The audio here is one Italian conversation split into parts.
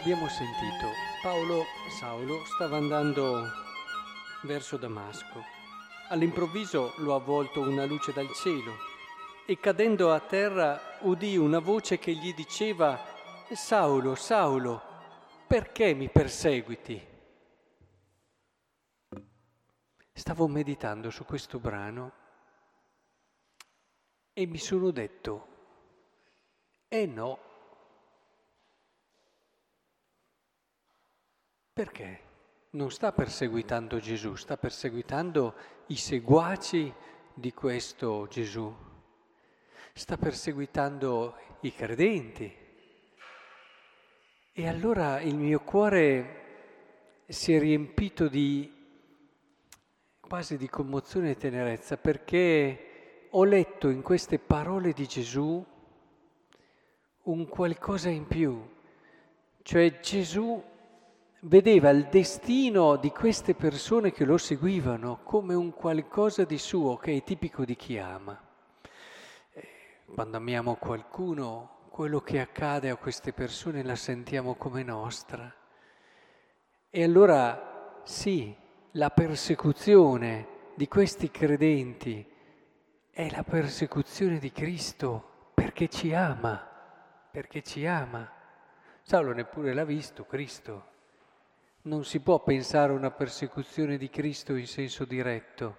abbiamo sentito, Paolo Saulo stava andando verso Damasco. All'improvviso lo ha avvolto una luce dal cielo e cadendo a terra udì una voce che gli diceva, Saulo, Saulo, perché mi perseguiti? Stavo meditando su questo brano e mi sono detto, eh no, perché? Non sta perseguitando Gesù, sta perseguitando i seguaci di questo Gesù, sta perseguitando i credenti. E allora il mio cuore si è riempito di quasi di commozione e tenerezza perché ho letto in queste parole di Gesù un qualcosa in più, cioè Gesù vedeva il destino di queste persone che lo seguivano come un qualcosa di suo che è tipico di chi ama. Eh, quando amiamo qualcuno, quello che accade a queste persone la sentiamo come nostra. E allora sì, la persecuzione di questi credenti è la persecuzione di Cristo perché ci ama, perché ci ama. Saulo neppure l'ha visto, Cristo. Non si può pensare a una persecuzione di Cristo in senso diretto,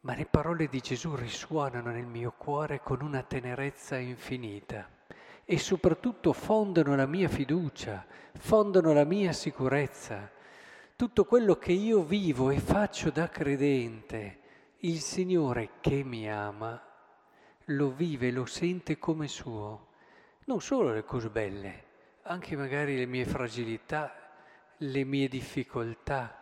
ma le parole di Gesù risuonano nel mio cuore con una tenerezza infinita e soprattutto fondano la mia fiducia, fondano la mia sicurezza tutto quello che io vivo e faccio da credente, il Signore che mi ama, lo vive, lo sente come suo. Non solo le cose belle, anche magari le mie fragilità, le mie difficoltà.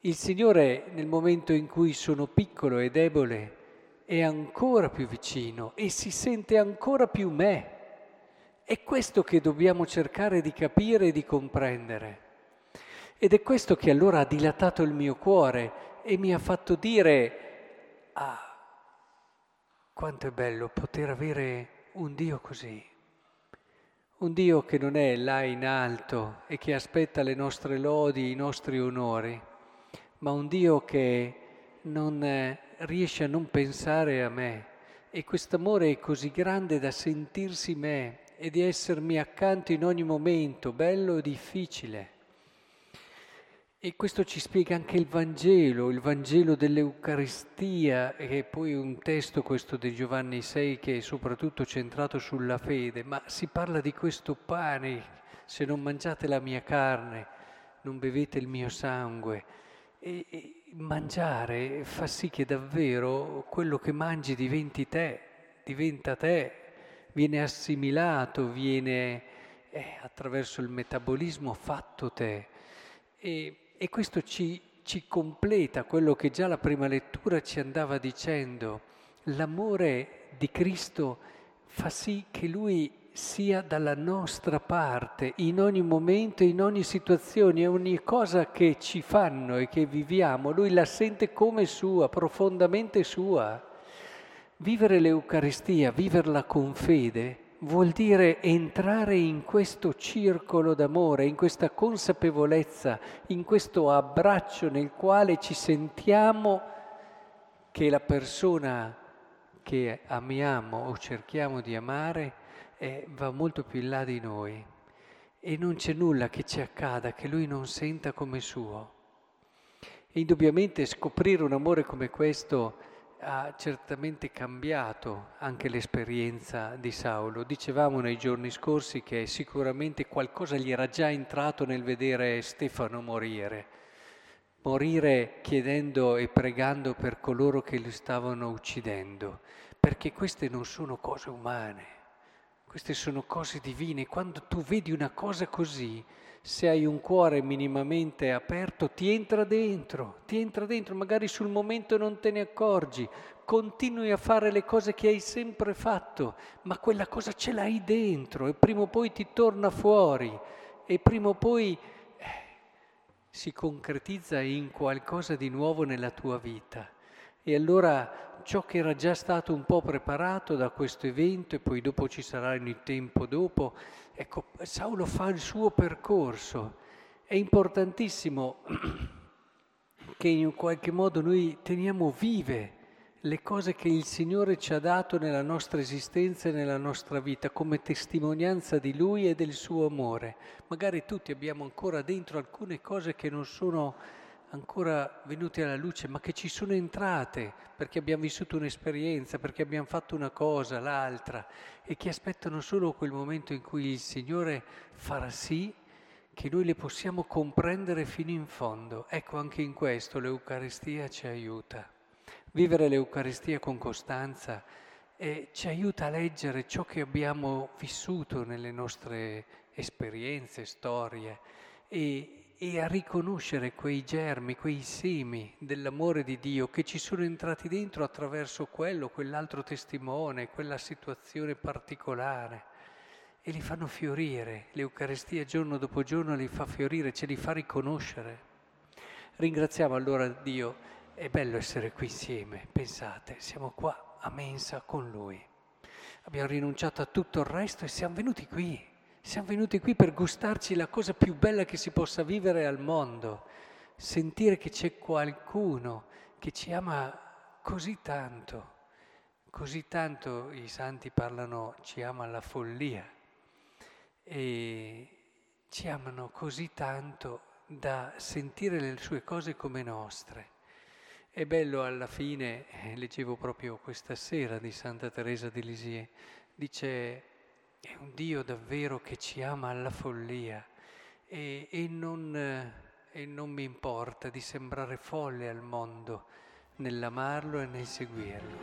Il Signore nel momento in cui sono piccolo e debole è ancora più vicino e si sente ancora più me. È questo che dobbiamo cercare di capire e di comprendere. Ed è questo che allora ha dilatato il mio cuore e mi ha fatto dire, ah, quanto è bello poter avere un Dio così. Un Dio che non è là in alto e che aspetta le nostre lodi, i nostri onori, ma un Dio che non eh, riesce a non pensare a me. E quest'amore è così grande da sentirsi me e di essermi accanto in ogni momento, bello e difficile. E questo ci spiega anche il Vangelo, il Vangelo dell'Eucaristia, che è poi un testo, questo di Giovanni 6, che è soprattutto centrato sulla fede, ma si parla di questo pane, se non mangiate la mia carne, non bevete il mio sangue. E, e mangiare fa sì che davvero quello che mangi diventi te, diventa te, viene assimilato, viene eh, attraverso il metabolismo fatto te. E, e questo ci, ci completa quello che già la prima lettura ci andava dicendo. L'amore di Cristo fa sì che Lui sia dalla nostra parte in ogni momento, in ogni situazione, ogni cosa che ci fanno e che viviamo, Lui la sente come sua, profondamente sua. Vivere l'Eucaristia, viverla con fede, vuol dire entrare in questo circolo d'amore, in questa consapevolezza, in questo abbraccio nel quale ci sentiamo che la persona che amiamo o cerchiamo di amare eh, va molto più in là di noi e non c'è nulla che ci accada che lui non senta come suo. E indubbiamente scoprire un amore come questo ha certamente cambiato anche l'esperienza di Saulo. Dicevamo nei giorni scorsi che sicuramente qualcosa gli era già entrato nel vedere Stefano morire, morire chiedendo e pregando per coloro che lo stavano uccidendo, perché queste non sono cose umane, queste sono cose divine. Quando tu vedi una cosa così, se hai un cuore minimamente aperto, ti entra dentro, ti entra dentro, magari sul momento non te ne accorgi, continui a fare le cose che hai sempre fatto, ma quella cosa ce l'hai dentro e prima o poi ti torna fuori e prima o poi eh, si concretizza in qualcosa di nuovo nella tua vita. E allora ciò che era già stato un po' preparato da questo evento e poi dopo ci sarà il tempo dopo. Ecco, Saulo fa il suo percorso. È importantissimo che in qualche modo noi teniamo vive le cose che il Signore ci ha dato nella nostra esistenza e nella nostra vita come testimonianza di Lui e del suo amore. Magari tutti abbiamo ancora dentro alcune cose che non sono ancora venute alla luce, ma che ci sono entrate perché abbiamo vissuto un'esperienza, perché abbiamo fatto una cosa, l'altra, e che aspettano solo quel momento in cui il Signore farà sì che noi le possiamo comprendere fino in fondo. Ecco, anche in questo l'Eucaristia ci aiuta. Vivere l'Eucaristia con costanza eh, ci aiuta a leggere ciò che abbiamo vissuto nelle nostre esperienze, storie e, e a riconoscere quei germi, quei semi dell'amore di Dio che ci sono entrati dentro attraverso quello, quell'altro testimone, quella situazione particolare e li fanno fiorire. L'Eucaristia giorno dopo giorno li fa fiorire, ce li fa riconoscere. Ringraziamo allora Dio è bello essere qui insieme, pensate, siamo qua a mensa con Lui. Abbiamo rinunciato a tutto il resto e siamo venuti qui. Siamo venuti qui per gustarci la cosa più bella che si possa vivere al mondo, sentire che c'è qualcuno che ci ama così tanto, così tanto i santi parlano, ci ama la follia e ci amano così tanto da sentire le sue cose come nostre. È bello alla fine, eh, leggevo proprio questa sera di Santa Teresa di Lisieux, dice è un Dio davvero che ci ama alla follia e, e, non, e non mi importa di sembrare folle al mondo nell'amarlo e nel seguirlo.